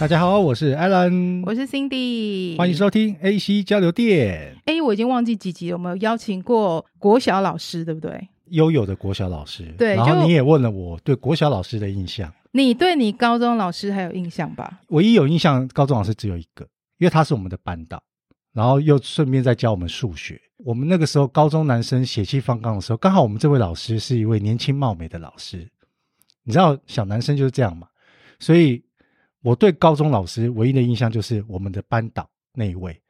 大家好，我是 Alan，我是 Cindy，欢迎收听 AC 交流电。哎，我已经忘记几集有没有邀请过国小老师，对不对？悠悠的国小老师，对。然后你也问了我对国小老师的印象，你对你高中老师还有印象吧？唯一有印象高中老师只有一个，因为他是我们的班导，然后又顺便在教我们数学。我们那个时候高中男生血气方刚的时候，刚好我们这位老师是一位年轻貌美的老师。你知道小男生就是这样嘛，所以。我对高中老师唯一的印象就是我们的班导那一位，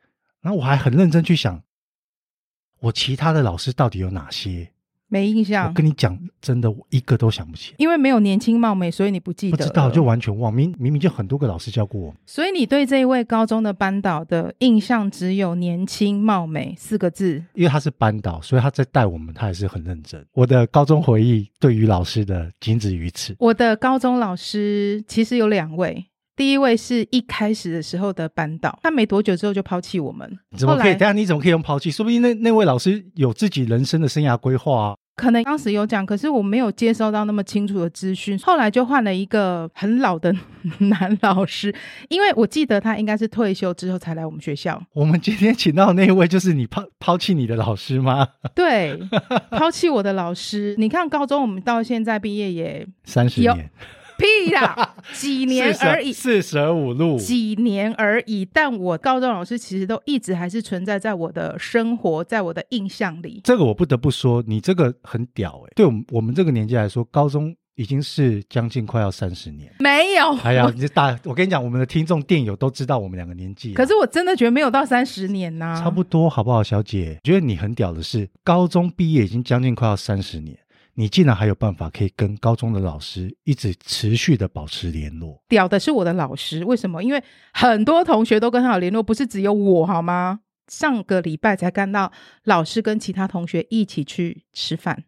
然后我还很认真去想，我其他的老师到底有哪些？没印象。我跟你讲，真的，我一个都想不起。因为没有年轻貌美，所以你不记得。不知道就完全忘，明明明就很多个老师教过我。所以你对这一位高中的班导的印象只有年轻貌美四个字。因为他是班导，所以他在带我们，他也是很认真。我的高中回忆对于老师的仅止于此。我的高中老师其实有两位。第一位是一开始的时候的班导，他没多久之后就抛弃我们。怎么可以？等下你怎么可以用抛弃？说不定那那位老师有自己人生的生涯规划啊。可能当时有讲，可是我没有接收到那么清楚的资讯。后来就换了一个很老的男老师，因为我记得他应该是退休之后才来我们学校。我们今天请到的那一位就是你抛抛弃你的老师吗？对，抛弃我的老师。你看高中我们到现在毕业也三十年。屁啦，几年而已，四舍五入，几年而已。但我高中老师其实都一直还是存在在我的生活，在我的印象里。这个我不得不说，你这个很屌哎、欸。对我们我们这个年纪来说，高中已经是将近快要三十年。没有，哎呀，你这大，我跟你讲，我们的听众电友都知道我们两个年纪。可是我真的觉得没有到三十年呐、啊，差不多好不好，小姐？觉得你很屌的是，高中毕业已经将近快要三十年。你竟然还有办法可以跟高中的老师一直持续的保持联络？屌的是我的老师，为什么？因为很多同学都跟他有联络，不是只有我好吗？上个礼拜才看到老师跟其他同学一起去吃饭。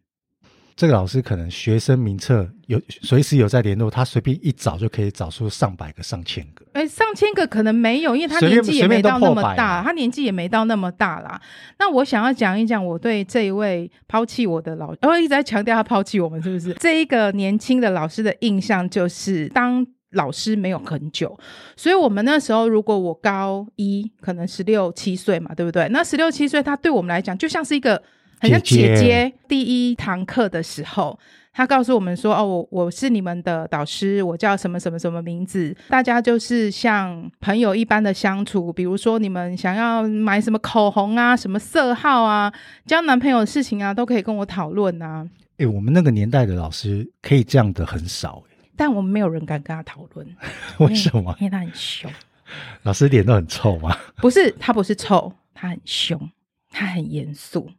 这个老师可能学生名册有随时有在联络，他随便一找就可以找出上百个、上千个。哎，上千个可能没有，因为他年纪也没到那么大，他年纪也没到那么大啦。那我想要讲一讲我对这一位抛弃我的老师，我一直在强调他抛弃我们，是不是？这一个年轻的老师的印象就是，当老师没有很久，所以我们那时候如果我高一，可能十六七岁嘛，对不对？那十六七岁，他对我们来讲就像是一个。很像姐姐，姐姐第一堂课的时候，他告诉我们说：“哦，我我是你们的导师，我叫什么什么什么名字。大家就是像朋友一般的相处。比如说，你们想要买什么口红啊，什么色号啊，交男朋友的事情啊，都可以跟我讨论啊。”哎，我们那个年代的老师可以这样的很少，但我们没有人敢跟他讨论。为什么？因为他很凶。老师脸都很臭吗？不是，他不是臭，他很凶，他很严肃。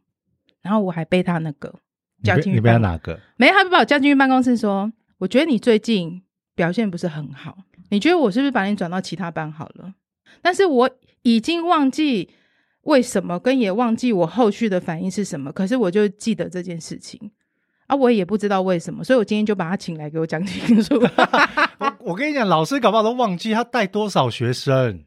然后我还被他那个叫进去，你不要哪个？没，他把我叫进去办公室说：“我觉得你最近表现不是很好，你觉得我是不是把你转到其他班好了？”但是我已经忘记为什么，跟也忘记我后续的反应是什么。可是我就记得这件事情啊，我也不知道为什么，所以我今天就把他请来给我讲清楚。我我跟你讲，老师搞不好都忘记他带多少学生。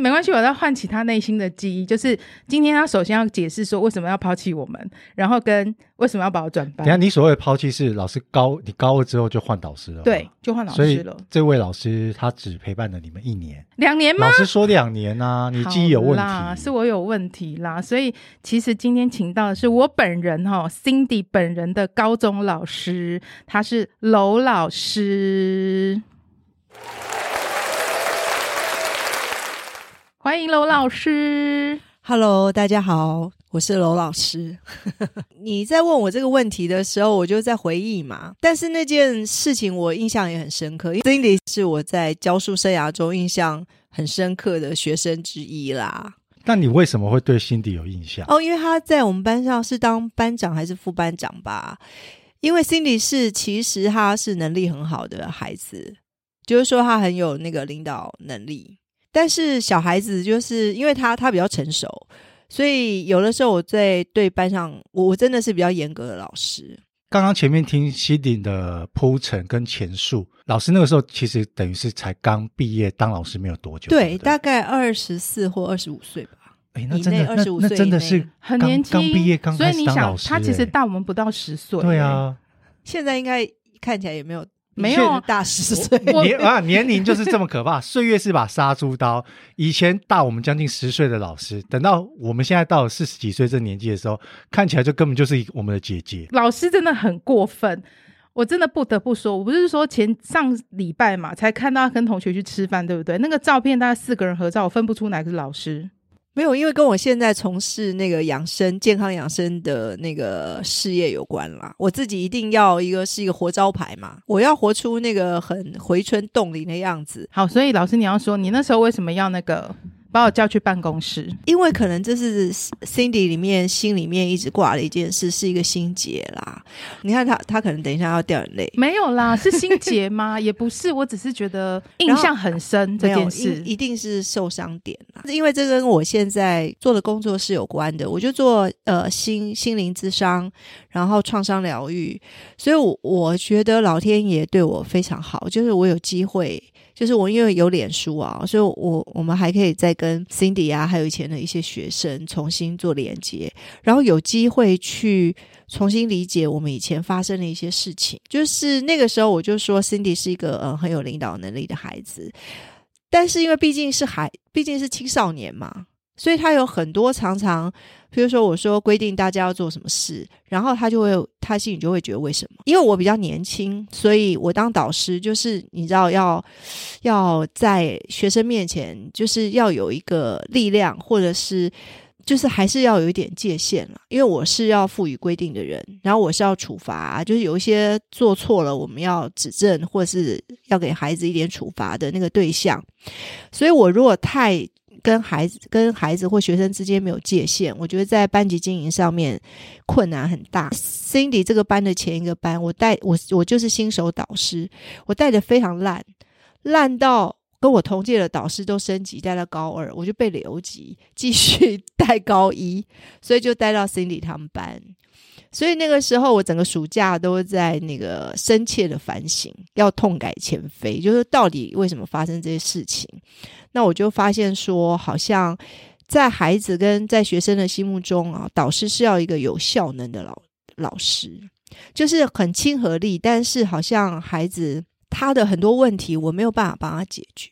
没关系，我在唤起他内心的记忆。就是今天他首先要解释说为什么要抛弃我们，然后跟为什么要把我转班。等下，你所谓的抛弃是老师高，你高了之后就换导师了。对，就换老师了。这位老师他只陪伴了你们一年，两年吗？老师说两年啊，你记忆有问题，是我有问题啦。所以其实今天请到的是我本人哈，Cindy 本人的高中老师，他是娄老师。欢迎娄老师，Hello，大家好，我是娄老师。你在问我这个问题的时候，我就在回忆嘛。但是那件事情我印象也很深刻，因为 Cindy 是我在教书生涯中印象很深刻的学生之一啦。那你为什么会对 Cindy 有印象？哦，因为他在我们班上是当班长还是副班长吧？因为 Cindy 是其实他是能力很好的孩子，就是说他很有那个领导能力。但是小孩子就是因为他他比较成熟，所以有的时候我在对班上，我我真的是比较严格的老师。刚刚前面听 Cindy 的铺陈跟前述，老师那个时候其实等于是才刚毕业当老师没有多久，对，对对大概二十四或二十五岁吧。哎，那真的二十五岁那真的是很年轻，刚毕业刚开始当老师，所以你想，他其实大我们不到十岁。对啊，现在应该看起来也没有没有大十岁，年啊年龄就是这么可怕。岁月是把杀猪刀，以前大我们将近十岁的老师，等到我们现在到了四十几岁这年纪的时候，看起来就根本就是我们的姐姐。老师真的很过分，我真的不得不说，我不是说前上礼拜嘛，才看到跟同学去吃饭，对不对？那个照片大概四个人合照，我分不出哪个是老师。没有，因为跟我现在从事那个养生、健康养生的那个事业有关啦。我自己一定要一个是一个活招牌嘛，我要活出那个很回春冻龄的样子。好，所以老师你要说，你那时候为什么要那个？把我叫去办公室，因为可能这是 Cindy 里面心里面一直挂的一件事，是一个心结啦。你看他，他可能等一下要掉眼泪。没有啦，是心结吗？也不是，我只是觉得印象很深这件事，一定是受伤点啦。因为这跟我现在做的工作是有关的，我就做呃心心灵咨商，然后创伤疗愈，所以我我觉得老天爷对我非常好，就是我有机会。就是我因为有脸书啊，所以我我们还可以再跟 Cindy 啊，还有以前的一些学生重新做连接，然后有机会去重新理解我们以前发生的一些事情。就是那个时候，我就说 Cindy 是一个呃很有领导能力的孩子，但是因为毕竟是孩，毕竟是青少年嘛。所以他有很多常常，比如说我说规定大家要做什么事，然后他就会他心里就会觉得为什么？因为我比较年轻，所以我当导师就是你知道要要在学生面前就是要有一个力量，或者是就是还是要有一点界限了。因为我是要赋予规定的人，然后我是要处罚，就是有一些做错了，我们要指正，或是要给孩子一点处罚的那个对象。所以我如果太跟孩子、跟孩子或学生之间没有界限，我觉得在班级经营上面困难很大。Cindy 这个班的前一个班，我带我我就是新手导师，我带的非常烂，烂到跟我同届的导师都升级带到高二，我就被留级继续 带高一，所以就带到 Cindy 他们班。所以那个时候，我整个暑假都在那个深切的反省，要痛改前非，就是到底为什么发生这些事情。那我就发现说，好像在孩子跟在学生的心目中啊，导师是要一个有效能的老老师，就是很亲和力，但是好像孩子他的很多问题，我没有办法帮他解决。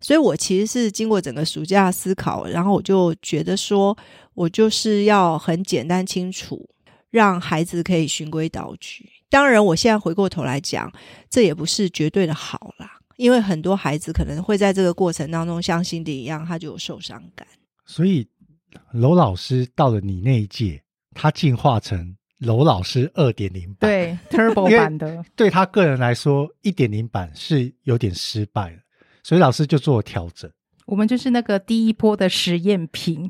所以我其实是经过整个暑假思考，然后我就觉得说，我就是要很简单清楚。让孩子可以循规蹈矩。当然，我现在回过头来讲，这也不是绝对的好啦，因为很多孩子可能会在这个过程当中，像辛迪一样，他就有受伤感。所以，娄老师到了你那一届，他进化成娄老师二点零版，对，Turbo 版的。对他个人来说，一点零版是有点失败了，所以老师就做了调整。我们就是那个第一波的实验品。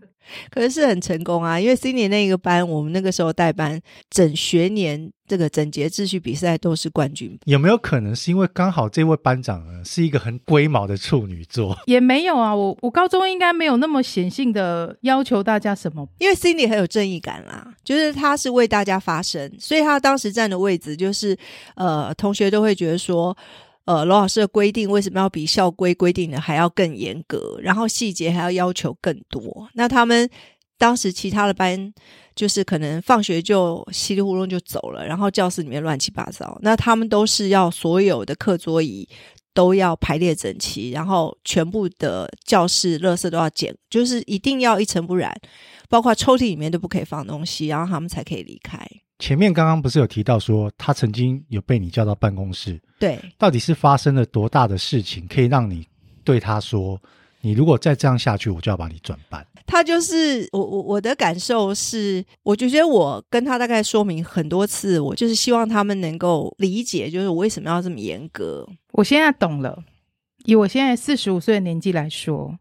可是是很成功啊，因为今年那个班，我们那个时候带班，整学年这个整洁秩序比赛都是冠军。有没有可能是因为刚好这位班长呢是一个很龟毛的处女座？也没有啊，我我高中应该没有那么显性的要求大家什么，因为心里很有正义感啦，就是他是为大家发声，所以他当时站的位置就是，呃，同学都会觉得说。呃，罗老师的规定为什么要比校规规定的还要更严格？然后细节还要要求更多。那他们当时其他的班就是可能放学就稀里糊涂就走了，然后教室里面乱七八糟。那他们都是要所有的课桌椅都要排列整齐，然后全部的教室垃圾都要捡，就是一定要一尘不染，包括抽屉里面都不可以放东西，然后他们才可以离开。前面刚刚不是有提到说他曾经有被你叫到办公室？对，到底是发生了多大的事情，可以让你对他说：“你如果再这样下去，我就要把你转班。”他就是我，我我的感受是，我就觉得我跟他大概说明很多次，我就是希望他们能够理解，就是我为什么要这么严格。我现在懂了，以我现在四十五岁的年纪来说。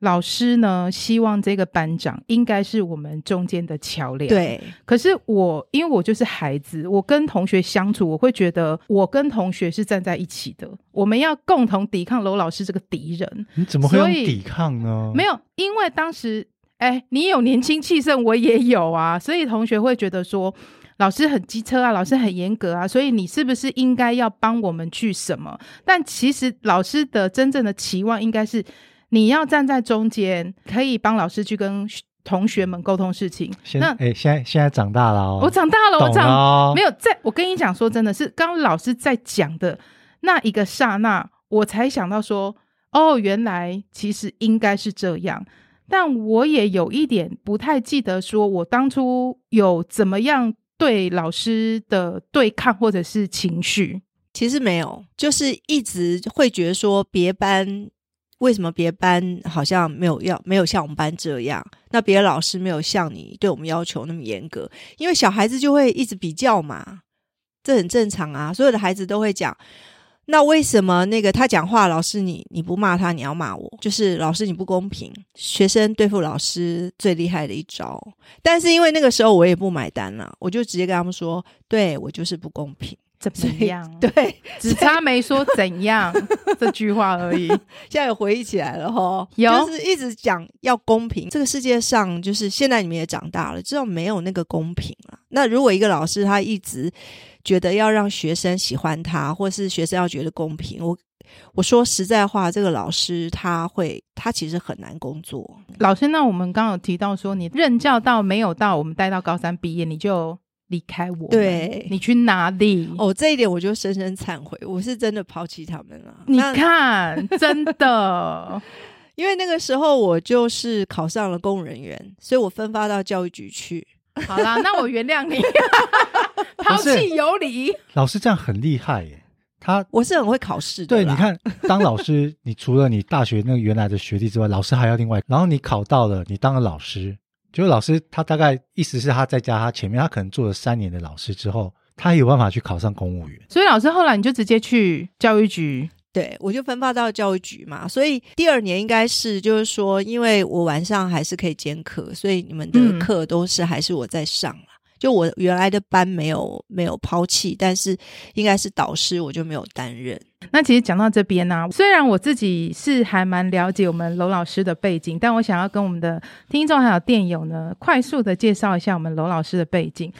老师呢，希望这个班长应该是我们中间的桥梁。对，可是我因为我就是孩子，我跟同学相处，我会觉得我跟同学是站在一起的，我们要共同抵抗娄老师这个敌人。你怎么会用抵抗呢？没有，因为当时，哎，你有年轻气盛，我也有啊，所以同学会觉得说，老师很机车啊，老师很严格啊，所以你是不是应该要帮我们去什么？但其实老师的真正的期望应该是。你要站在中间，可以帮老师去跟同学们沟通事情。那哎，现在现在长大了哦，我长大了，我长没有在。我跟你讲说，真的是刚刚老师在讲的那一个刹那，我才想到说，哦，原来其实应该是这样。但我也有一点不太记得，说我当初有怎么样对老师的对抗或者是情绪。其实没有，就是一直会觉得说别班为什么别班好像没有要没有像我们班这样，那别的老师没有像你对我们要求那么严格，因为小孩子就会一直比较嘛，这很正常啊，所有的孩子都会讲，那为什么那个他讲话，老师你你不骂他，你要骂我，就是老师你不公平，学生对付老师最厉害的一招，但是因为那个时候我也不买单了，我就直接跟他们说，对我就是不公平。怎么样？对，只差没说怎样 这句话而已。现在有回忆起来了哈，有就是一直讲要公平。这个世界上，就是现在你们也长大了，知道没有那个公平了。那如果一个老师他一直觉得要让学生喜欢他，或是学生要觉得公平，我我说实在话，这个老师他会他其实很难工作。老师，那我们刚刚有提到说，你任教到没有到我们带到高三毕业，你就。离开我，对，你去哪里？哦，这一点我就深深忏悔，我是真的抛弃他们了。你看，真的，因为那个时候我就是考上了公务人员，所以我分发到教育局去。好啦，那我原谅你，抛弃有理。老师这样很厉害耶，他我是很会考试的。对，你看，当老师，你除了你大学那个原来的学历之外，老师还要另外，然后你考到了，你当了老师。就是老师，他大概意思是他在家，他前面他可能做了三年的老师之后，他有办法去考上公务员。所以老师后来你就直接去教育局，对，我就分发到教育局嘛。所以第二年应该是就是说，因为我晚上还是可以兼课，所以你们的课都是还是我在上了。就我原来的班没有没有抛弃，但是应该是导师，我就没有担任。那其实讲到这边呢、虽然我自己是还蛮了解我们娄老师的背景，但我想要跟我们的听众还有电友呢，快速的介绍一下我们娄老师的背景。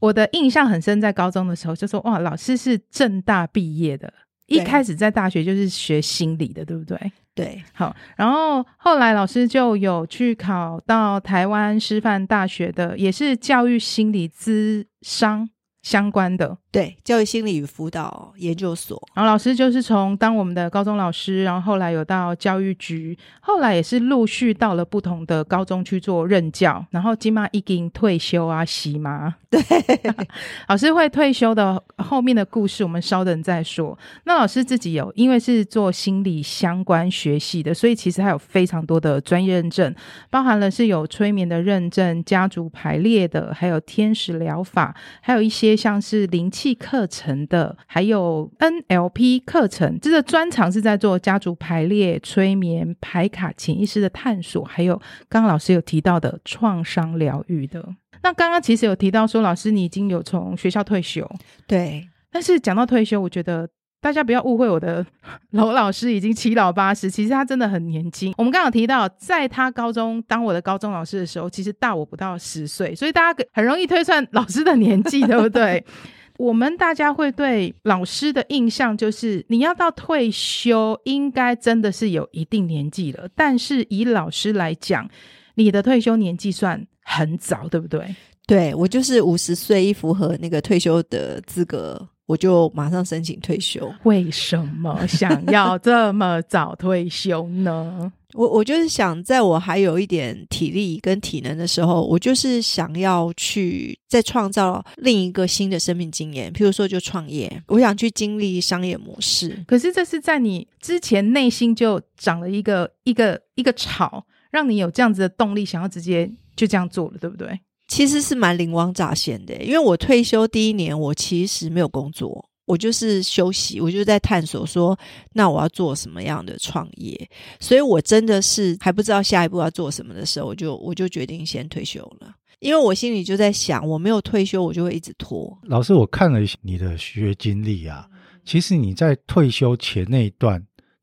我的印象很深，在高中的时候就说，哇，老师是政大毕业的，一开始在大学就是学心理的，对不对？对，好，然后后来老师就有去考到台湾师范大学的，也是教育心理咨商相关的。对，教育心理与辅导研究所。然后老师就是从当我们的高中老师，然后后来有到教育局，后来也是陆续到了不同的高中去做任教。然后金妈已经退休啊，喜妈。对，老师会退休的后面的故事，我们稍等再说。那老师自己有，因为是做心理相关学系的，所以其实还有非常多的专业认证，包含了是有催眠的认证、家族排列的，还有天使疗法，还有一些像是灵气。课程的，还有 NLP 课程，这个专长是在做家族排列、催眠、排卡、潜意识的探索，还有刚刚老师有提到的创伤疗愈的。那刚刚其实有提到说，老师你已经有从学校退休，对。但是讲到退休，我觉得。大家不要误会，我的 娄老师已经七老八十，其实他真的很年轻。我们刚刚有提到，在他高中当我的高中老师的时候，其实大我不到十岁，所以大家很容易推算老师的年纪，对不对？我们大家会对老师的印象就是，你要到退休，应该真的是有一定年纪了。但是以老师来讲，你的退休年纪算很早，对不对？对，我就是五十岁，一符合那个退休的资格。我就马上申请退休。为什么想要这么早退休呢？我我就是想，在我还有一点体力跟体能的时候，我就是想要去再创造另一个新的生命经验。譬如说，就创业，我想去经历商业模式。可是这是在你之前内心就长了一个一个一个草，让你有这样子的动力，想要直接就这样做了，对不对？其实是蛮灵光乍现的，因为我退休第一年，我其实没有工作，我就是休息，我就在探索说，那我要做什么样的创业？所以我真的是还不知道下一步要做什么的时候，我就我就决定先退休了，因为我心里就在想，我没有退休，我就会一直拖。老师，我看了你的学经历啊，其实你在退休前那一段。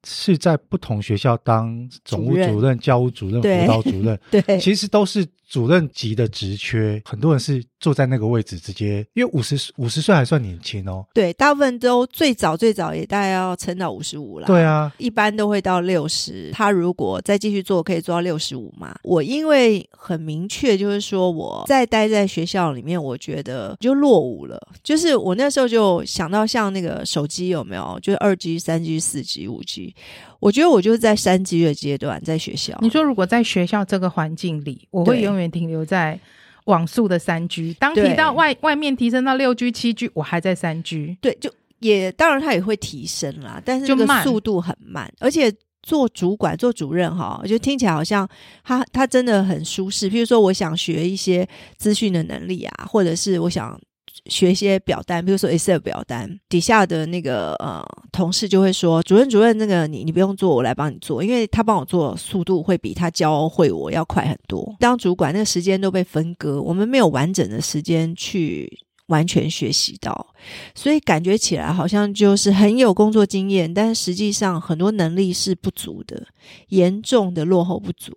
是在不同学校当总务主任、教务主任、辅导主任，对，其实都是主任级的职缺。很多人是坐在那个位置直接，因为五十五十岁还算年轻哦。对，大部分都最早最早也大概要撑到五十五了。对啊，一般都会到六十。他如果再继续做，可以做到六十五嘛？我因为很明确，就是说我再待在学校里面，我觉得就落伍了。就是我那时候就想到像那个手机有没有，就是二 G、三 G、四 G、五 G。我觉得我就是在三 G 的阶段，在学校。你说如果在学校这个环境里，我会永远停留在网速的三 G。当提到外外面提升到六 G、七 G，我还在三 G。对，就也当然它也会提升啦，但是这个速度很慢，慢而且做主管、做主任哈，我觉得听起来好像他他真的很舒适。譬如说，我想学一些资讯的能力啊，或者是我想。学一些表单，比如说 Excel 表单，底下的那个呃同事就会说：“主任，主任，那个你你不用做，我来帮你做，因为他帮我做速度会比他教会我要快很多。当主管，那个时间都被分割，我们没有完整的时间去。”完全学习到，所以感觉起来好像就是很有工作经验，但实际上很多能力是不足的，严重的落后不足。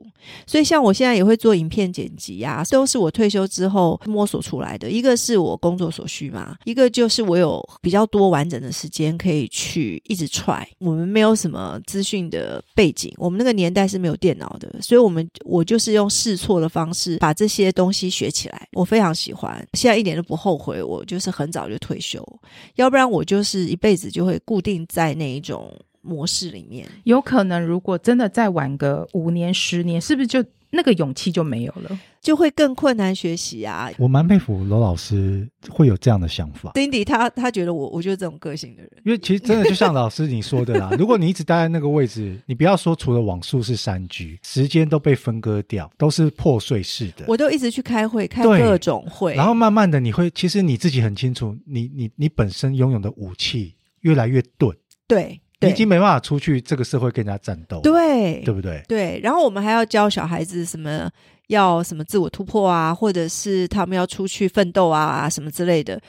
所以像我现在也会做影片剪辑呀、啊，都是我退休之后摸索出来的。一个是我工作所需嘛，一个就是我有比较多完整的时间可以去一直 try。我们没有什么资讯的背景，我们那个年代是没有电脑的，所以我们我就是用试错的方式把这些东西学起来。我非常喜欢，现在一点都不后悔。我就是很早就退休，要不然我就是一辈子就会固定在那一种模式里面。有可能，如果真的再晚个五年、十年，是不是就那个勇气就没有了？就会更困难学习啊！我蛮佩服罗老师会有这样的想法。Cindy 他他觉得我，我就是这种个性的人。因为其实真的就像老师你说的啦，如果你一直待在那个位置，你不要说除了网速是三 G，时间都被分割掉，都是破碎式的。我都一直去开会，开各种会，然后慢慢的你会，其实你自己很清楚，你你你本身拥有的武器越来越钝。对。你已经没办法出去这个社会跟人家战斗，对，对不对？对，然后我们还要教小孩子什么，要什么自我突破啊，或者是他们要出去奋斗啊，什么之类的，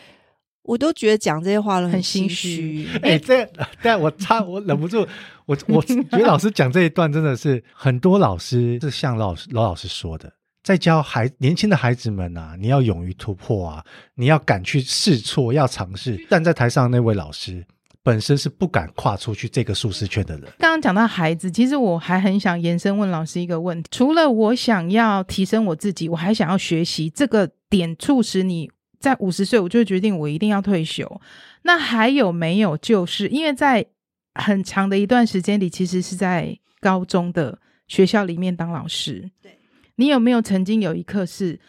我都觉得讲这些话了很心虚。哎、欸，这但我差我忍不住，我我 觉得老师讲这一段真的是很多老师是像老师罗老师说的，在教孩年轻的孩子们啊，你要勇于突破啊，你要敢去试错，要尝试。站在台上那位老师。本身是不敢跨出去这个舒适圈的人。刚刚讲到孩子，其实我还很想延伸问老师一个问题：除了我想要提升我自己，我还想要学习，这个点促使你在五十岁，我就决定我一定要退休。那还有没有？就是因为在很长的一段时间里，其实是在高中的学校里面当老师。对，你有没有曾经有一刻是，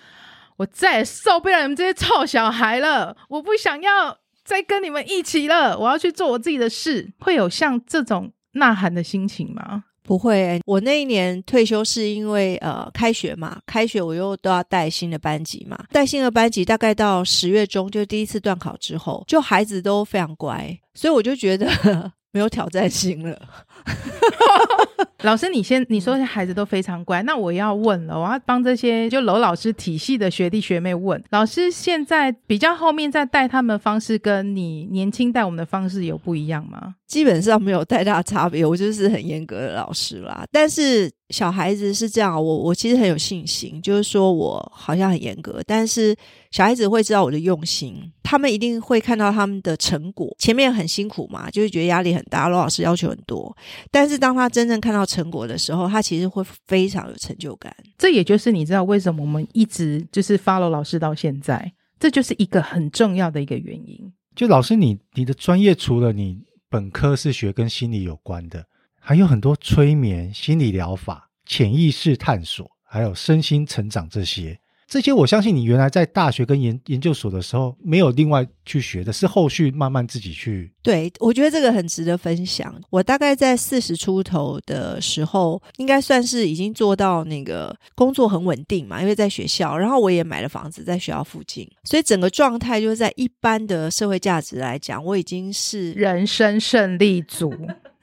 我再也受不了你们这些臭小孩了，我不想要。再跟你们一起了，我要去做我自己的事。会有像这种呐喊的心情吗？不会、我那一年退休是因为呃开学嘛，开学我又都要带新的班级嘛，带新的班级大概到十月中就第一次段考之后，就孩子都非常乖，所以我就觉得没有挑战性了。老师，你先你说孩子都非常乖，那我要问了，我要帮这些就娄老师体系的学弟学妹问，老师现在比较后面在带他们的方式，跟你年轻带我们的方式有不一样吗？基本上没有太大差别，我就是很严格的老师啦。但是小孩子是这样，我我其实很有信心，就是说我好像很严格，但是小孩子会知道我的用心，他们一定会看到他们的成果。前面很辛苦嘛，就是觉得压力很大，罗老师要求很多，但是当他真正看到成果的时候，他其实会非常有成就感。这也就是你知道为什么我们一直就是 follow 老师到现在，这就是一个很重要的一个原因。就老师你你的专业除了你。本科是学跟心理有关的，还有很多催眠、心理疗法、潜意识探索，还有身心成长这些。这些我相信你原来在大学跟研研究所的时候没有另外去学的，是后续慢慢自己去。对，我觉得这个很值得分享。我大概在四十出头的时候，应该算是已经做到那个工作很稳定嘛，因为在学校，然后我也买了房子在学校附近，所以整个状态就是在一般的社会价值来讲，我已经是人生胜利组。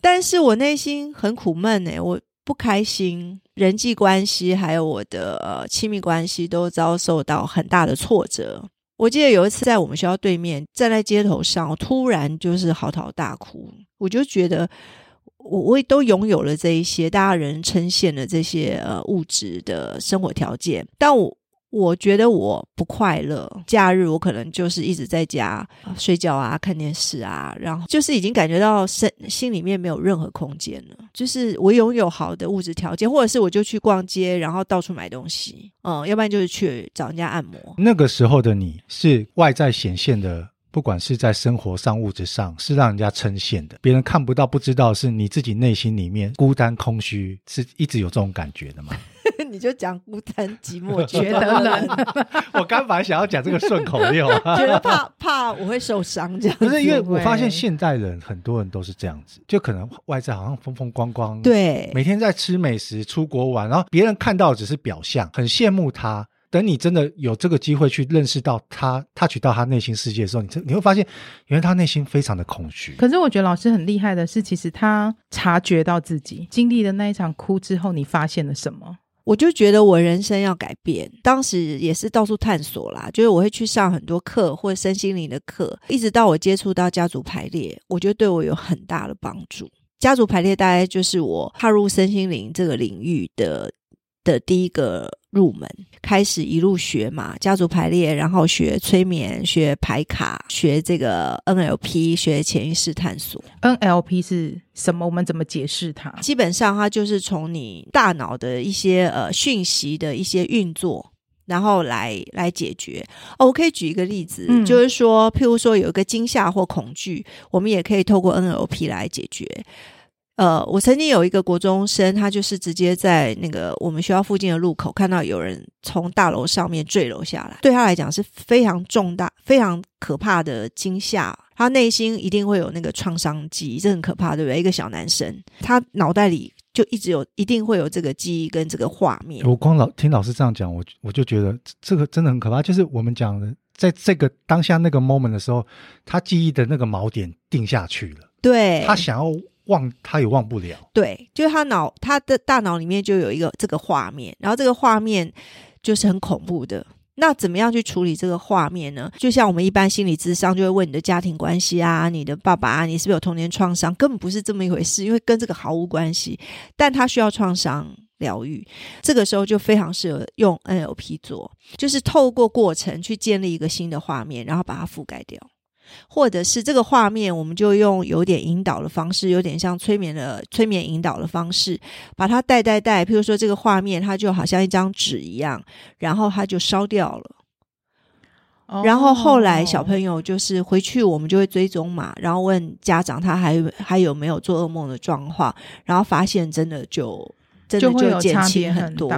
但是我内心很苦闷哎，我。不开心，人际关系还有我的呃亲密关系都遭受到很大的挫折。我记得有一次在我们学校对面站在街头上，突然就是嚎啕大哭。我就觉得我我也都拥有了这一些大家人称羡的这些呃物质的生活条件，但我我觉得我不快乐，假日我可能就是一直在家睡觉啊、看电视啊，然后就是已经感觉到身心里面没有任何空间了。就是我拥有好的物质条件，或者是我就去逛街，然后到处买东西，嗯，要不然就是去找人家按摩。那个时候的你是外在显现的。不管是在生活上、物质上，是让人家称羡的，别人看不到、不知道，是你自己内心里面孤单、空虚，是一直有这种感觉的吗？你就讲孤单、寂寞，觉得冷。我刚本来想要讲这个顺口溜，觉得怕怕我会受伤，这样子。不是因为我发现现代人很多人都是这样子，就可能外在好像风风光光，对，每天在吃美食、出国玩，然后别人看到只是表象，很羡慕他。等你真的有这个机会去认识到他，他取到他内心世界的时候，你你会发现，原来他内心非常的空虚。可是我觉得老师很厉害的是，其实他察觉到自己经历的那一场哭之后，你发现了什么？我就觉得我人生要改变，当时也是到处探索啦，就是我会去上很多课或身心灵的课，一直到我接触到家族排列，我觉得对我有很大的帮助。家族排列大概就是我踏入身心灵这个领域的的第一个。入门开始一路学嘛，家族排列，然后学催眠，学排卡，学这个 NLP，学潜意识探索。NLP 是什么？我们怎么解释它？基本上它就是从你大脑的一些呃讯息的一些运作，然后来来解决。哦，我可以举一个例子，嗯，就是说，譬如说有一个惊吓或恐惧，我们也可以透过 NLP 来解决。呃，我曾经有一个国中生，他就是直接在那个我们学校附近的路口看到有人从大楼上面坠楼下来，对他来讲是非常重大、非常可怕的惊吓，他内心一定会有那个创伤记忆，这很可怕，对不对？一个小男生，他脑袋里就一直有，一定会有这个记忆跟这个画面。我光老听老师这样讲，我我就觉得这个真的很可怕。就是我们讲的，在这个当下那个 moment 的时候，他记忆的那个锚点定下去了，对，他想要。忘他也忘不了，对，就是他脑他的大脑里面就有一个这个画面，然后这个画面就是很恐怖的。那怎么样去处理这个画面呢？就像我们一般心理咨商就会问你的家庭关系啊，你的爸爸啊，你是不是有童年创伤？根本不是这么一回事，因为跟这个毫无关系。但他需要创伤疗愈，这个时候就非常适合用 NLP 做，就是透过过程去建立一个新的画面，然后把它覆盖掉。或者是这个画面，我们就用有点引导的方式，有点像催眠的催眠引导的方式，把它带带带。譬如说，这个画面它就好像一张纸一样，然后它就烧掉了。Oh. 然后后来小朋友就是回去，我们就会追踪嘛，然后问家长他还还有没有做噩梦的状况，然后发现真的就。就会有差别很多，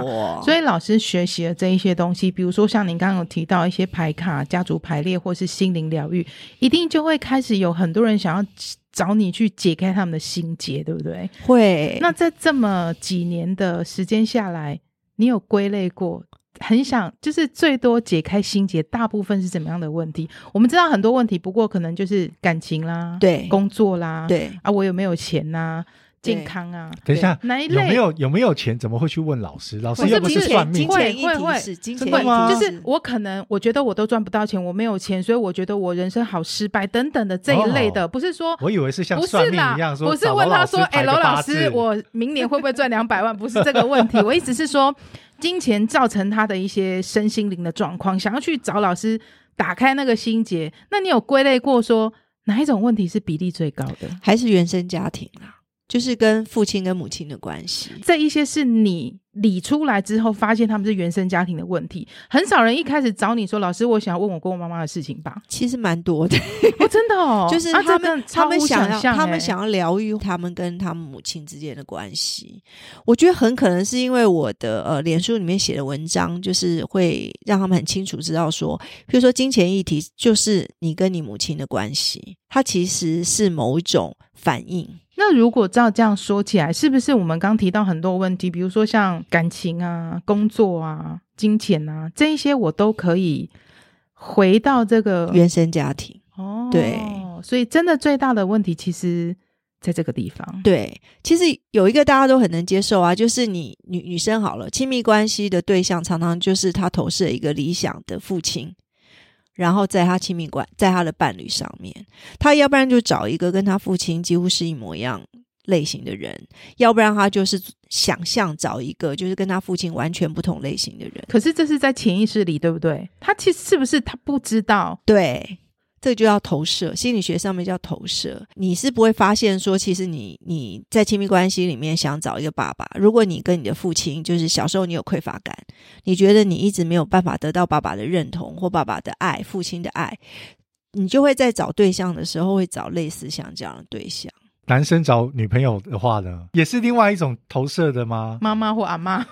所以老师学习的这一些东西，比如说像您刚刚有提到一些牌卡、家族排列，或是心灵疗愈，一定就会开始有很多人想要找你去解开他们的心结，对不对？会。那在这么几年的时间下来，你有归类过，很想就是最多解开心结，大部分是怎么样的问题？我们知道很多问题，不过可能就是感情啦，对，工作啦，对啊，我有没有钱呐、啊？健康啊！等一下，有没有有没有钱？怎么会去问老师？老师又不是算命，会会会，真的吗？就是我可能我觉得我都赚不到钱，我没有钱，所以我觉得我人生好失败等等的这一类的，不是说我以为是像算命一样说，不是问他说，哎，罗老师，我明年会不会赚两百万？不是这个问题，我意思是说，金钱造成他的一些身心灵的状况，想要去找老师打开那个心结。那你有归类过说哪一种问题是比例最高的？还是原生家庭啊？就是跟父亲跟母亲的关系，这一些是你理出来之后，发现他们是原生家庭的问题。很少人一开始找你说：“老师，我想要问我跟我妈妈的事情吧。”其实蛮多的，哦，真的哦，就是他们、啊、他们想要想他们想要疗愈他们跟他们母亲之间的关系。我觉得很可能是因为我的呃，脸书里面写的文章，就是会让他们很清楚知道说，比如说金钱议题，就是你跟你母亲的关系，它其实是某一种反应。那如果照这样说起来，是不是我们刚提到很多问题，比如说像感情啊、工作啊、金钱啊这一些，我都可以回到这个原生家庭哦。对，所以真的最大的问题，其实在这个地方。对，其实有一个大家都很能接受啊，就是你女女生好了，亲密关系的对象常常就是她投射一个理想的父亲。然后在他亲密关，在他的伴侣上面，他要不然就找一个跟他父亲几乎是一模一样，类型的人，要不然他就是想象找一个就是跟他父亲完全不同类型的人。可是这是在潜意识里，对不对？他其实是不是他不知道？对。这就叫投射，心理学上面叫投射。你是不会发现说，其实你你在亲密关系里面想找一个爸爸，如果你跟你的父亲就是小时候你有匮乏感，你觉得你一直没有办法得到爸爸的认同或爸爸的爱、父亲的爱，你就会在找对象的时候会找类似像这样的对象。男生找女朋友的话呢，也是另外一种投射的吗？妈妈或阿妈，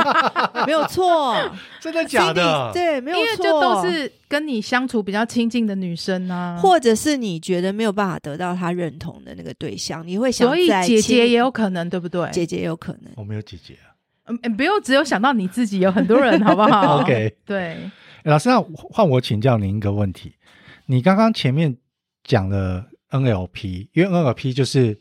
没有错，真的假的？对，没有错，因为就都是跟你相处比较亲近的女生啊，或者是你觉得没有办法得到他认同的那个对象，你会想，所以姐姐也有可能，对不对？姐姐也有可能，我没有姐姐啊，嗯，不用只有想到你自己，有很多人，好不好？OK，对，老师，那换我请教您一个问题，你刚刚前面讲了。NLP，因为 NLP 就是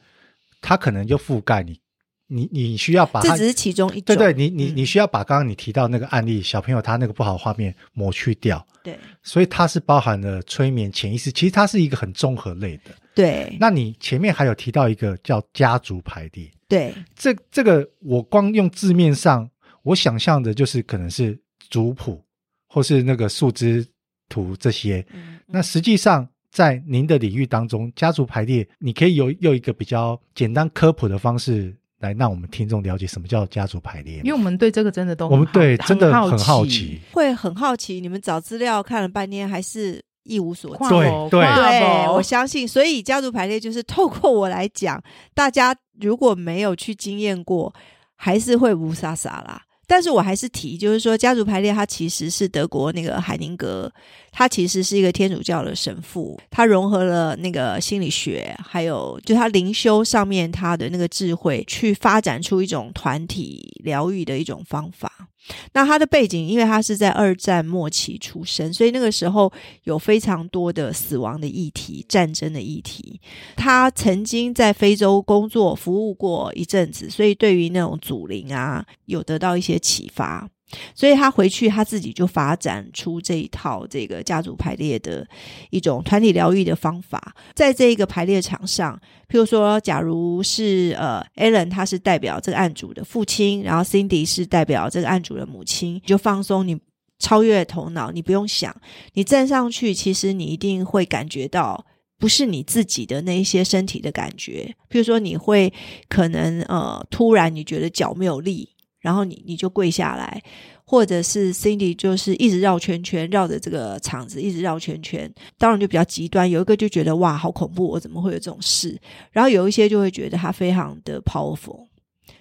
它可能就覆盖你，你你需要把它，这只是其中一种，对对，你你你需要把刚刚你提到那个案例，小朋友他那个不好的画面抹去掉，对，所以它是包含了催眠、潜意识，其实它是一个很综合类的，对。那你前面还有提到一个叫家族排列，对，这这个我光用字面上，我想象的就是可能是族谱或是那个树枝图这些，嗯，那实际上。在您的领域当中，家族排列，你可以有用一个比较简单科普的方式来让我们听众了解什么叫家族排列。因为我们对这个真的都我们对真的很好奇，会很好奇。你们找资料看了半天，还是一无所知。对对对，我相信。所以家族排列就是透过我来讲，大家如果没有去经验过，还是会无傻傻啦。但是我还是提，就是说家族排列，它其实是德国那个海宁格，他其实是一个天主教的神父，他融合了那个心理学，还有就他灵修上面他的那个智慧，去发展出一种团体疗愈的一种方法。那他的背景，因为他是在二战末期出生，所以那个时候有非常多的死亡的议题、战争的议题。他曾经在非洲工作服务过一阵子，所以对于那种祖灵啊，有得到一些启发。所以他回去，他自己就发展出这一套这个家族排列的一种团体疗愈的方法。在这一个排列场上，譬如说，假如是呃，Alan 他是代表这个案主的父亲，然后 Cindy 是代表这个案主的母亲，你就放松，你超越头脑，你不用想，你站上去，其实你一定会感觉到不是你自己的那一些身体的感觉。譬如说，你会可能呃，突然你觉得脚没有力。然后你你就跪下来，或者是 Cindy 就是一直绕圈圈，绕着这个场子一直绕圈圈，当然就比较极端。有一个就觉得哇，好恐怖，我怎么会有这种事？然后有一些就会觉得他非常的 powerful，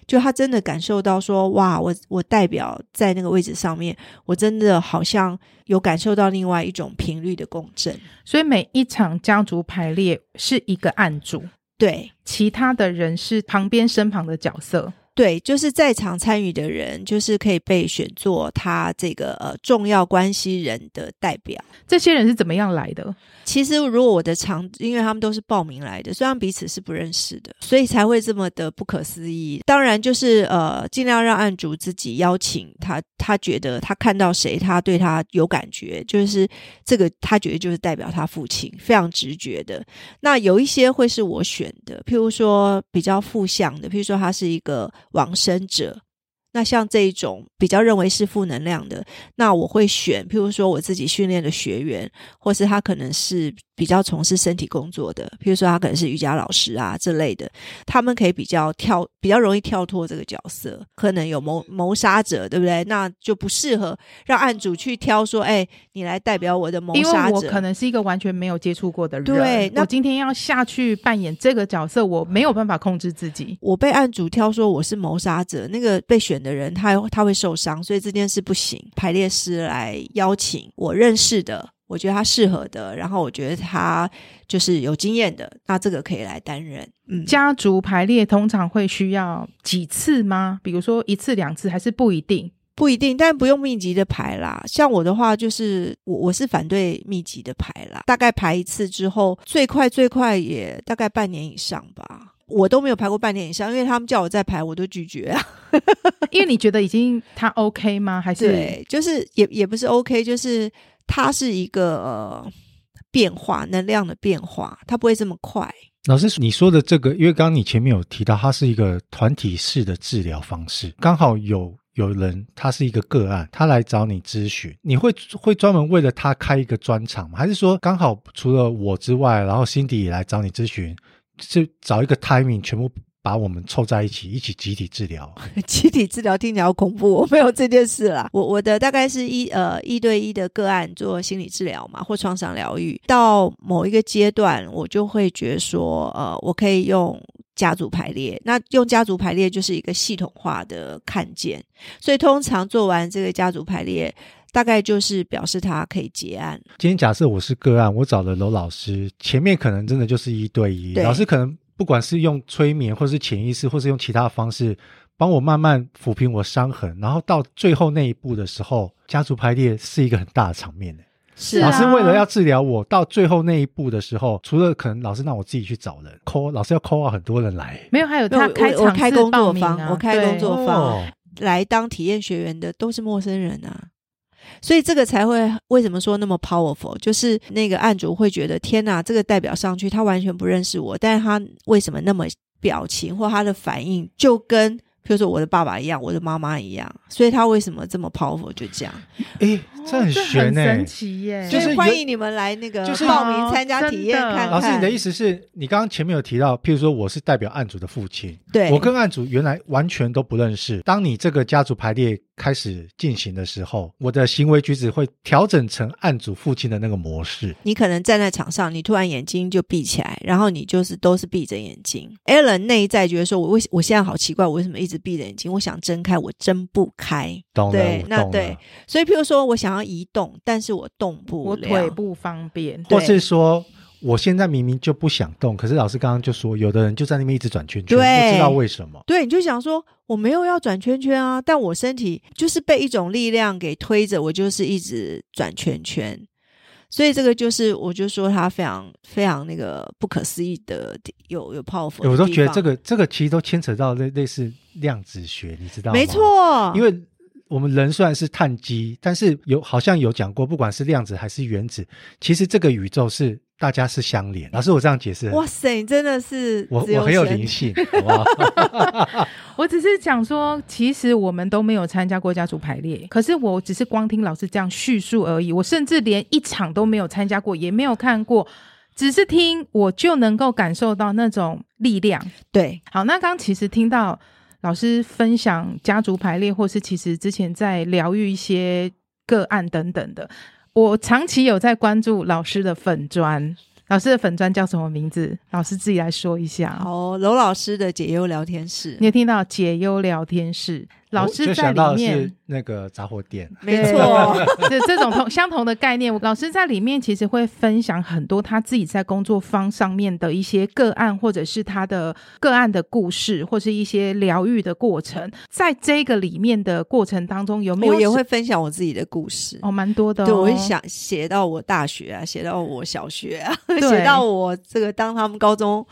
就他真的感受到说哇，我我代表在那个位置上面，我真的好像有感受到另外一种频率的共振。所以每一场家族排列是一个案主，对，其他的人是旁边身旁的角色。对，就是在场参与的人，就是可以被选做他这个呃重要关系人的代表。这些人是怎么样来的？其实，如果我的场，因为他们都是报名来的，虽然彼此是不认识的，所以才会这么的不可思议。当然，就是呃，尽量让案主自己邀请他，他觉得他看到谁，他对他有感觉，就是这个他觉得就是代表他父亲，非常直觉的。那有一些会是我选的，譬如说比较负向的，譬如说他是一个。往生者，那像这一种比较认为是负能量的，那我会选，譬如说我自己训练的学员，或是他可能是。比较从事身体工作的，譬如说他可能是瑜伽老师啊这类的，他们可以比较跳，比较容易跳脱这个角色。可能有谋谋杀者，对不对？那就不适合让案主去挑说，哎，你来代表我的谋杀者。因为我可能是一个完全没有接触过的人，对，那我今天要下去扮演这个角色，我没有办法控制自己。我被案主挑说我是谋杀者，那个被选的人他他会受伤，所以这件事不行。排列师来邀请我认识的。我觉得他适合的，然后我觉得他就是有经验的，那这个可以来担任。嗯，家族排列通常会需要几次吗？比如说一次、两次，还是不一定？不一定，但不用密集的排啦。像我的话，就是我我是反对密集的排啦。大概排一次之后，最快最快也大概半年以上吧。我都没有排过半年以上，因为他们叫我再排，我都拒绝啊。因为你觉得已经他 OK 吗？还是对，就是也也不是 OK，就是。它是一个呃变化，能量的变化，它不会这么快。老师，你说的这个，因为刚刚你前面有提到，它是一个团体式的治疗方式，刚好有有人他是一个个案，他来找你咨询，你会会专门为了他开一个专场吗？还是说刚好除了我之外，然后 Cindy 也来找你咨询，是找一个 timing 全部？把我们凑在一起，一起集体治疗。集体治疗听起来好恐怖，我没有这件事啦。我我的大概是一呃一对一的个案做心理治疗嘛，或创伤疗愈。到某一个阶段，我就会觉得说，呃，我可以用家族排列。那用家族排列就是一个系统化的看见。所以通常做完这个家族排列，大概就是表示他可以结案。今天假设我是个案，我找了娄老师，前面可能真的就是一对一，对老师可能。不管是用催眠，或是潜意识，或是用其他的方式，帮我慢慢抚平我伤痕，然后到最后那一步的时候，家族排列是一个很大的场面。是啊，老师为了要治疗我，到最后那一步的时候，除了可能老师让我自己去找人，call 老师要 call 很多人来，没有，还有他开我开工作坊，啊、我开工作坊、哦、来当体验学员的都是陌生人啊。所以这个才会为什么说那么 powerful，就是那个案主会觉得天哪，这个代表上去他完全不认识我，但是他为什么那么表情或他的反应就跟。比如说我的爸爸一样，我的妈妈一样，所以他为什么这么 powerful？就这样，诶，这很玄呢，神奇耶！就是欢迎你们来那个就是报名参加体验看看。老师，你的意思是你刚刚前面有提到，譬如说我是代表案主的父亲，对，我跟案主原来完全都不认识。当你这个家族排列开始进行的时候，我的行为举止会调整成案主父亲的那个模式。你可能站在场上，你突然眼睛就闭起来，然后你就是都是闭着眼睛。Alan 内在觉得说，我为我现在好奇怪，我为什么一直。闭着眼睛，我想睁开，我睁不开。懂，对，那对，所以譬如说我想要移动，但是我动不了，我腿不方便，或是说我现在明明就不想动，可是老师刚刚就说，有的人就在那边一直转圈圈，对，不知道为什么。对，你就想说我没有要转圈圈啊，但我身体就是被一种力量给推着，我就是一直转圈圈。所以这个就是，我就说他非常非常那个不可思议的，有有 powerful。我都觉得这个这个其实都牵扯到类类似量子学，你知道吗？没错，因为我们人虽然是碳基，但是有好像有讲过，不管是量子还是原子，其实这个宇宙是。大家是相连，老师，我这样解释。哇塞，你真的是我我很有灵性，好不好？我只是讲说，其实我们都没有参加过家族排列，可是我只是光听老师这样叙述而已。我甚至连一场都没有参加过，也没有看过，只是听，我就能够感受到那种力量。对，好，那刚刚其实听到老师分享家族排列，或是其实之前在疗愈一些个案等等的。我长期有在关注老师的粉砖，老师的粉砖叫什么名字？老师自己来说一下。哦，娄老师的解忧聊天室，你有听到解忧聊天室？老师在里面，那个杂货店，没错，这这种同相同的概念。老师在里面其实会分享很多他自己在工作方上面的一些个案，或者是他的个案的故事，或是一些疗愈的过程。在这个里面的过程当中，有没有我也会分享我自己的故事？哦，蛮多的哦。对，我会想写到我大学啊，写到我小学啊，写到我这个当他们高中。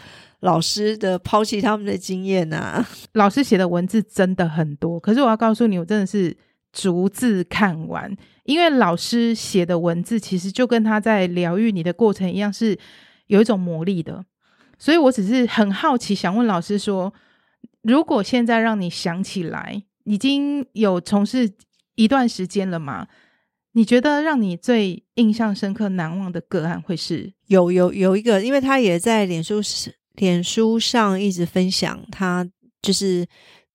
老师的抛弃他们的经验呐、啊，老师写的文字真的很多，可是我要告诉你，我真的是逐字看完，因为老师写的文字其实就跟他在疗愈你的过程一样，是有一种魔力的。所以我只是很好奇，想问老师说，如果现在让你想起来，已经有从事一段时间了嘛？你觉得让你最印象深刻、难忘的个案会是？有有有一个，因为他也在脸书是。脸书上一直分享他就是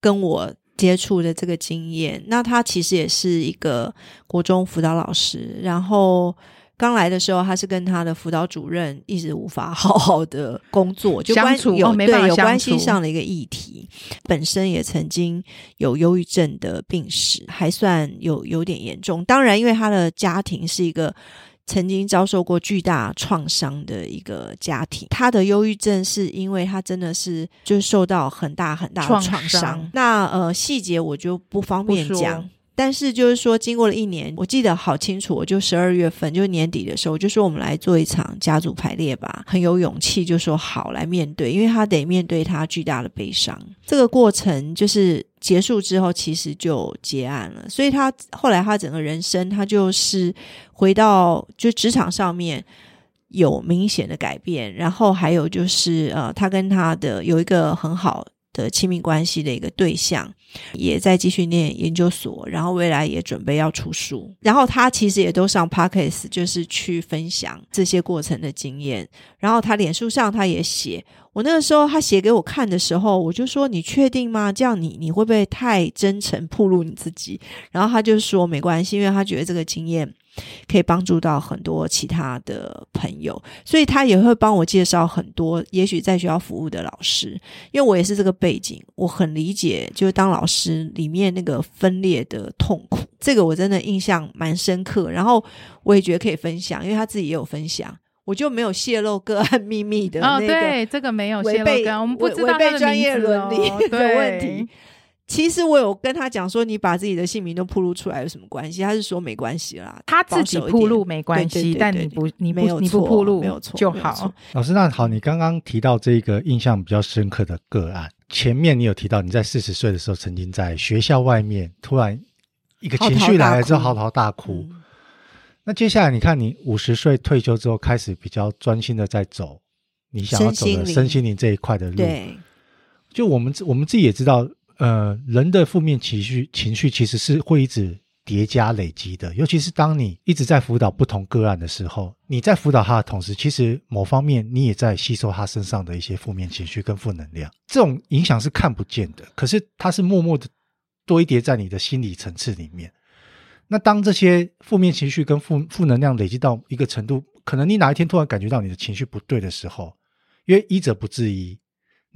跟我接触的这个经验。那他其实也是一个国中辅导老师，然后刚来的时候，他是跟他的辅导主任一直无法 好好的工作，就关相处有、对有关系上的一个议题。本身也曾经有忧郁症的病史，还算有有点严重。当然，因为他的家庭是一个。曾经遭受过巨大创伤的一个家庭，他的忧郁症是因为他真的是就受到很大很大的创伤。创伤。那呃细节我就不方便讲，但是就是说经过了一年，我记得好清楚，我就十二月份就年底的时候，就说我们来做一场家族排列吧，很有勇气就说好来面对，因为他得面对他巨大的悲伤。这个过程就是。结束之后，其实就结案了。所以他后来他整个人生，他就是回到就职场上面，有明显的改变。然后还有就是，呃，他跟他的有一个很好的亲密关系的一个对象，也在继续念研究所，然后未来也准备要出书。然后他其实也都上 Podcast，就是去分享这些过程的经验。然后他脸书上他也写。我那个时候他写给我看的时候，我就说：“你确定吗？这样你你会不会太真诚，暴露你自己？”然后他就说：“没关系，因为他觉得这个经验可以帮助到很多其他的朋友，所以他也会帮我介绍很多也许在学校服务的老师。因为我也是这个背景，我很理解，就是当老师里面那个分裂的痛苦，这个我真的印象蛮深刻。然后我也觉得可以分享，因为他自己也有分享。”我就没有泄露个案秘密的那个，哦，对，这个没有泄露个案，我们不知道违背专业伦理的问题。对其实我有跟他讲说，你把自己的姓名都铺露出来有什么关系？他是说没关系啦，他自己铺露没关系，对对对对，但你不，你不，没有你不铺露没有错就好。老师，那好，你刚刚提到这个印象比较深刻的个案，前面你有提到你在四十岁的时候，曾经在学校外面突然一个情绪来了之后嚎啕大哭。嗯那接下来，你看，你五十岁退休之后，开始比较专心的在走你想要走的身心灵这一块的路。对，就我们我们自己也知道，呃，人的负面情绪情绪其实是会一直叠加累积的。尤其是当你一直在辅导不同个案的时候，你在辅导他的同时，其实某方面你也在吸收他身上的一些负面情绪跟负能量。这种影响是看不见的，可是它是默默的堆叠在你的心理层次里面。那当这些负面情绪跟负负能量累积到一个程度，可能你哪一天突然感觉到你的情绪不对的时候，因为医者不自医，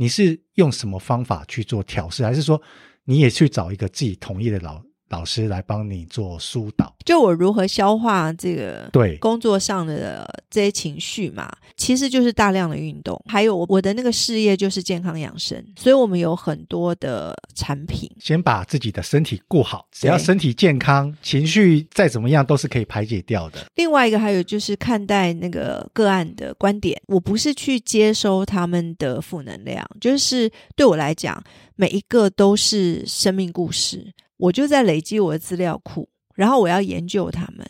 你是用什么方法去做调试，还是说你也去找一个自己同意的老老师来帮你做疏导，就我如何消化这个对工作上的这些情绪嘛，其实就是大量的运动，还有我的那个事业就是健康养生，所以我们有很多的产品。先把自己的身体顾好，只要身体健康，情绪再怎么样都是可以排解掉的。另外一个还有就是看待那个个案的观点，我不是去接收他们的负能量，就是对我来讲，每一个都是生命故事。我就在累积我的资料库，然后我要研究他们。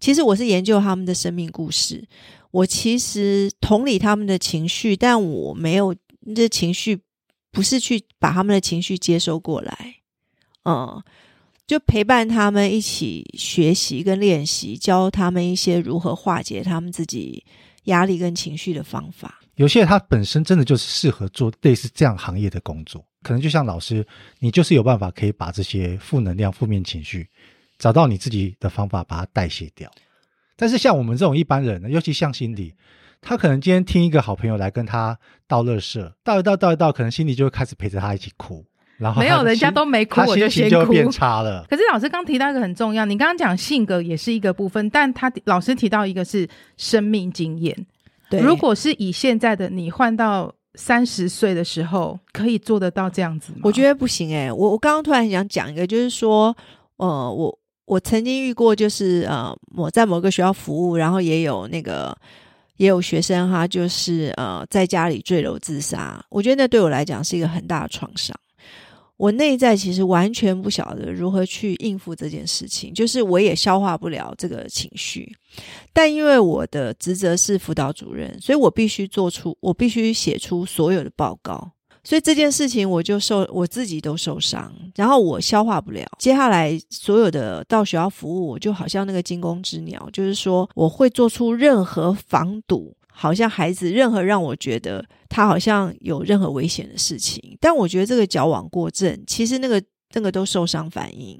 其实我是研究他们的生命故事。我其实同理他们的情绪，但我没有这情绪，不是去把他们的情绪接收过来。嗯，就陪伴他们一起学习跟练习，教他们一些如何化解他们自己压力跟情绪的方法。有些人他本身真的就是适合做类似这样行业的工作。可能就像老师，你就是有办法可以把这些负能量、负面情绪，找到你自己的方法把它代谢掉。但是像我们这种一般人呢，尤其像心理，他可能今天听一个好朋友来跟他倒垃圾，倒一倒倒一倒，可能心里就会开始陪着他一起哭。然后没有人家都没哭，我就先哭。变差了。可是老师刚提到一个很重要，你刚刚讲性格也是一个部分，但他老师提到一个是生命经验。对，如果是以现在的你换到。三十岁的时候可以做得到这样子吗？我觉得不行诶、我我刚刚突然想讲一个，就是说，呃，我我曾经遇过，就是呃，我在某个学校服务，然后也有那个也有学生哈，就是呃，在家里坠楼自杀。我觉得那对我来讲是一个很大的创伤。我内在其实完全不晓得如何去应付这件事情，就是我也消化不了这个情绪。但因为我的职责是辅导主任，所以我必须做出，我必须写出所有的报告。所以这件事情我就受，我自己都受伤，然后我消化不了。接下来所有的到学校服务，我就好像那个惊弓之鸟，就是说我会做出任何防堵。好像孩子任何让我觉得他好像有任何危险的事情，但我觉得这个矫枉过正，其实那个那个都受伤反应，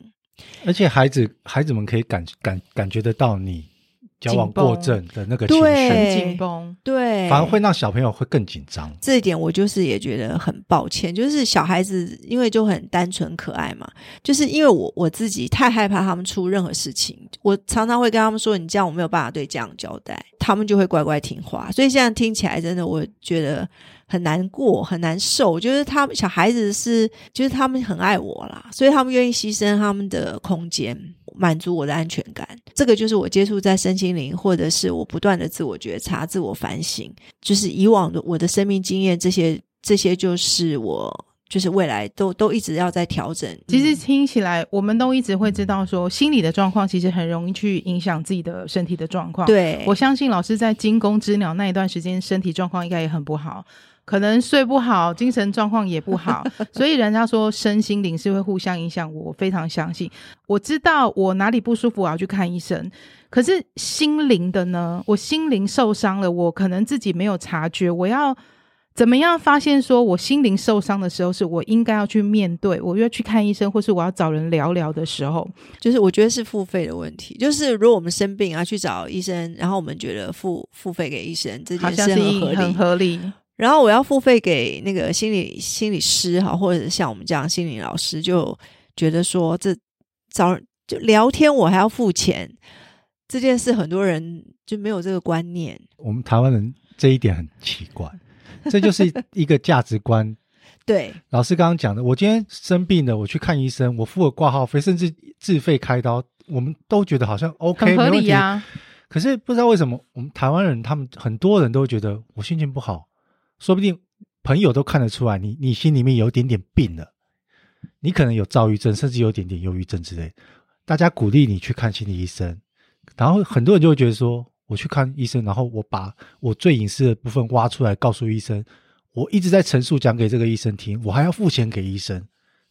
而且孩子孩子们可以感感感觉得到你。矫枉过正的那个情绪，紧绷，对，反而会让小朋友会更紧张。这一点我就是也觉得很抱歉，就是小孩子因为就很单纯可爱嘛，就是因为我我自己太害怕他们出任何事情，我常常会跟他们说：“你这样我没有办法对家长交代。”他们就会乖乖听话。所以现在听起来真的，我觉得很难过，很难受。就是他们小孩子是，就是他们很爱我啦，所以他们愿意牺牲他们的空间。满足我的安全感，这个就是我接触在身心灵，或者是我不断的自我觉察、自我反省，就是以往的我的生命经验，这些这些就是我就是未来都都一直要在调整。其实听起来，我们都一直会知道说，心理的状况其实很容易去影响自己的身体的状况。对，我相信老师在惊弓之鸟那一段时间，身体状况应该也很不好，可能睡不好，精神状况也不好。所以人家说身心灵是会互相影响，我非常相信。我知道我哪里不舒服，我要去看医生。可是心灵的呢？我心灵受伤了，我可能自己没有察觉，我要。怎么样发现说我心灵受伤的时候，是我应该要去面对，我要去看医生，或是我要找人聊聊的时候？就是我觉得是付费的问题。就是如果我们生病啊，去找医生，然后我们觉得付付费给医生这件事很合理，很合理。然后我要付费给那个心理心理师哈，或者是像我们这样心理老师，就觉得说这找就聊天我还要付钱，这件事很多人就没有这个观念。我们台湾人这一点很奇怪。这就是一个价值观。对，老师刚刚讲的，我今天生病了，我去看医生，我付了挂号费，甚至自费开刀，我们都觉得好像 OK，很合理呀、啊。可是不知道为什么，我们台湾人他们很多人都觉得我心情不好，说不定朋友都看得出来你，你心里面有点点病了，你可能有躁郁症，甚至有点点忧郁症之类。大家鼓励你去看心理医生，然后很多人就会觉得说。我去看医生，然后我把我最隐私的部分挖出来，告诉医生，我一直在陈述讲给这个医生听，我还要付钱给医生，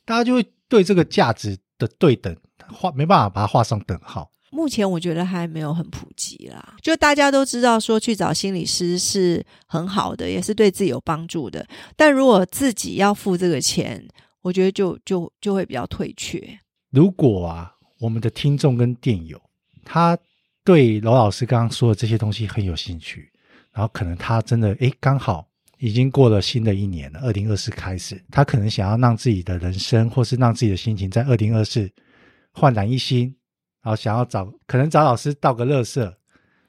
大家就会对这个价值的对等画没办法把它画上等号。目前我觉得还没有很普及啦，就大家都知道说去找心理师是很好的，也是对自己有帮助的，但如果自己要付这个钱，我觉得就就就会比较退却。如果啊，我们的听众跟电友他。对罗老师刚刚说的这些东西很有兴趣，然后可能他真的诶，刚好已经过了新的一年了，二零二四开始，他可能想要让自己的人生，或是让自己的心情在二零二四焕然一新，然后想要找可能找老师倒个乐色。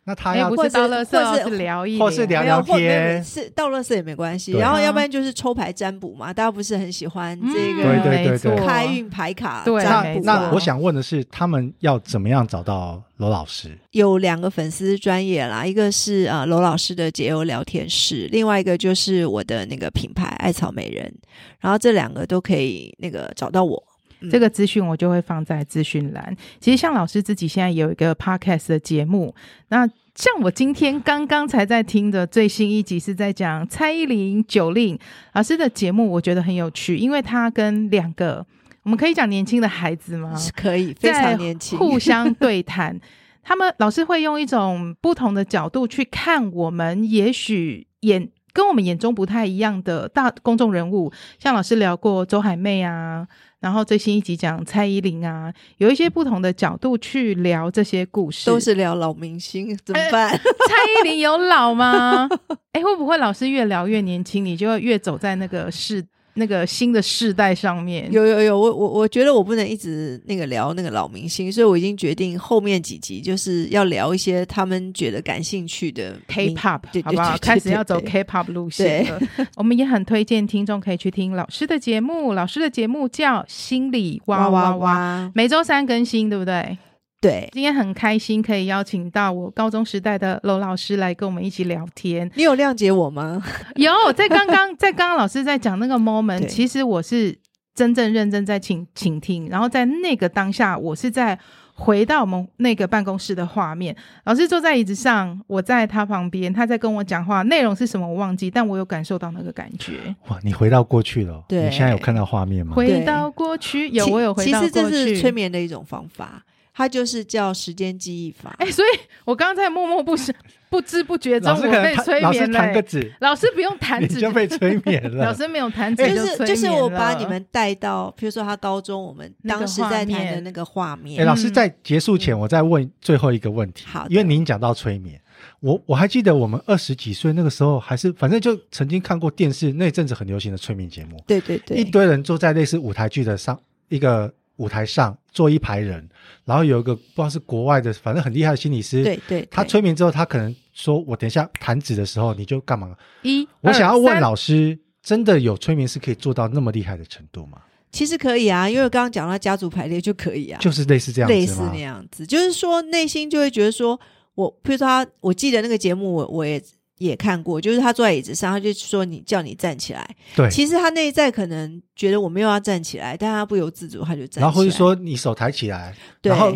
那他要或是或是聊一聊，或是聊聊天，是倒乐色也没关系。然后要不然就是抽牌占卜嘛，大家不是很喜欢这个？对对对对，开运牌卡。对，那那我想问的是，他们要怎么样找到罗老师？有两个粉丝专业啦，一个是呃罗老师的解忧聊天室，另外一个就是我的那个品牌艾草美人。然后这两个都可以那个找到我。这个资讯我就会放在资讯栏。其实像老师自己现在有一个 podcast 的节目，那像我今天刚刚才在听的最新一集是在讲蔡依林、9Ling 老师的节目，我觉得很有趣，因为他跟两个我们可以讲年轻的孩子吗？是可以，非常年轻，互相对谈。他们老师会用一种不同的角度去看我们，也许眼跟我们眼中不太一样的大公众人物，像老师聊过周海媚啊。然后最新一集讲蔡依林啊，有一些不同的角度去聊这些故事，都是聊老明星，怎么办？蔡依林有老吗？哎，会不会老是越聊越年轻，你就会越走在那个世？那个新的世代上面有有有，我我我觉得我不能一直那个聊那个老明星，所以我已经决定后面几集就是要聊一些他们觉得感兴趣的 K-pop，好不好？开始要走 K-pop 路线了。我们也很推荐听众可以去听老师的节目，老师的节目叫《心理哇哇哇》，每周三更新，对不对？对，今天很开心可以邀请到我高中时代的娄老师来跟我们一起聊天。你有谅解我吗？有，在刚刚 在刚刚老师在讲那个 moment，其实我是真正认真在倾倾听，然后在那个当下，我是在回到我们那个办公室的画面。老师坐在椅子上，我在他旁边，他在跟我讲话，内容是什么我忘记，但我有感受到那个感觉。哇，你回到过去了？对，你现在有看到画面吗？回到过去，有，我有回到过去。其实这是催眠的一种方法。它就是叫时间记忆法。哎、欸，所以我刚才默默不是不知不觉中我被催眠了。老师弹个指，老师不用弹指就被催眠了。老师没有弹指就就是就是我把你们带到，比如说他高中我们当时在谈的那个画面。哎、欸，老师在结束前，我再问最后一个问题。好、嗯，因为您讲到催眠，我我还记得我们二十几岁那个时候，还是反正就曾经看过电视那阵子很流行的催眠节目。对对对，一堆人坐在类似舞台剧的上一个。舞台上坐一排人，然后有一个不知道是国外的，反正很厉害的心理师。对对，他催眠之后，他可能说：“我等一下弹指的时候，你就干嘛？”一，我想要问老师，真的有催眠师可以做到那么厉害的程度吗？其实可以啊，因为刚刚讲到家族排列就可以啊，就是类似这样子，类似那样子，就是说内心就会觉得说，我譬如说他，我记得那个节目，我我也也看过，就是他坐在椅子上，他就说你叫你站起来。对，其实他内在可能觉得我没有要站起来，但他不由自主他就站起来。然后或者说你手抬起来，然后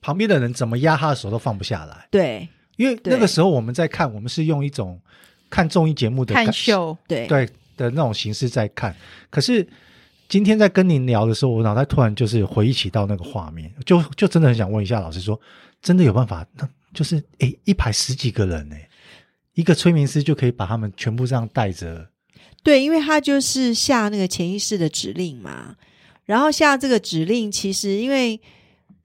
旁边的人怎么压他的手都放不下来。对，因为那个时候我们在看，我们是用一种看综艺节目的看秀，对对的那种形式在看。可是今天在跟您聊的时候，我脑袋突然就是回忆起到那个画面，就就真的很想问一下老师说，真的有办法？那就是诶，一排十几个人诶，一个催眠师就可以把他们全部这样带着。对，因为他就是下那个潜意识的指令嘛，然后下这个指令，其实因为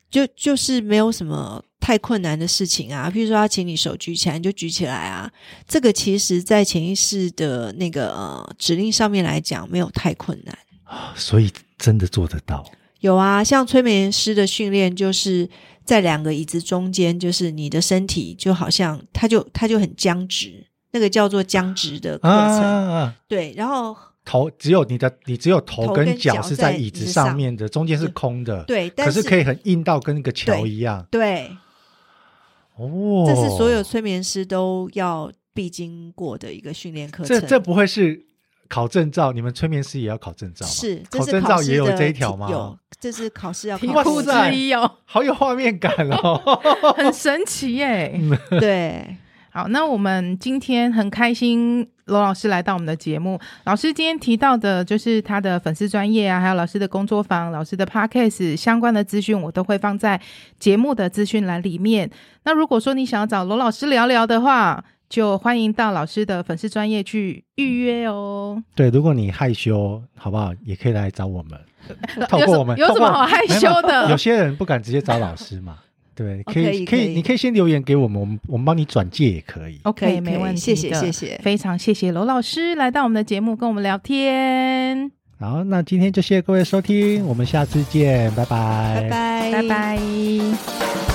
就就是没有什么太困难的事情啊，譬如说他请你手举起来，你就举起来啊。这个其实在潜意识的那个呃指令上面来讲，没有太困难啊，所以真的做得到。有啊，像催眠师的训练就是。在两个椅子中间，就是你的身体就好像，它就它就很僵直，那个叫做僵直的课程。啊、对，然后头只有你的，你只有头跟脚是在椅子上面的，中间是空的。对，可是可以很硬到跟那个桥一样。对，对哦，这是所有催眠师都要必经过的一个训练课程。这这不会是？考证照，你们催眠师也要考证照吗？是，考证照也有这一条吗？有，这是考试要考。题库之一哦，好有画面感哦，很神奇耶。对，好，那我们今天很开心，罗老师来到我们的节目。老师今天提到的，就是他的粉丝专业啊，还有老师的工作坊、老师的 Podcast 相关的资讯，我都会放在节目的资讯栏里面。那如果说你想要找罗老师聊聊的话，就欢迎到老师的粉丝专业去预约哦。对，如果你害羞，好不好？也可以来找我们。透过我们有什么好害羞的？有，有些人不敢直接找老师嘛。对，可以，可以，可以，你可以先留言给我们，我们我们帮你转介也可以。OK，没问题。谢谢，谢谢，非常谢谢罗老师来到我们的节目跟我们聊天。好，那今天就谢谢各位收听，我们下次见，拜拜，拜拜，拜拜。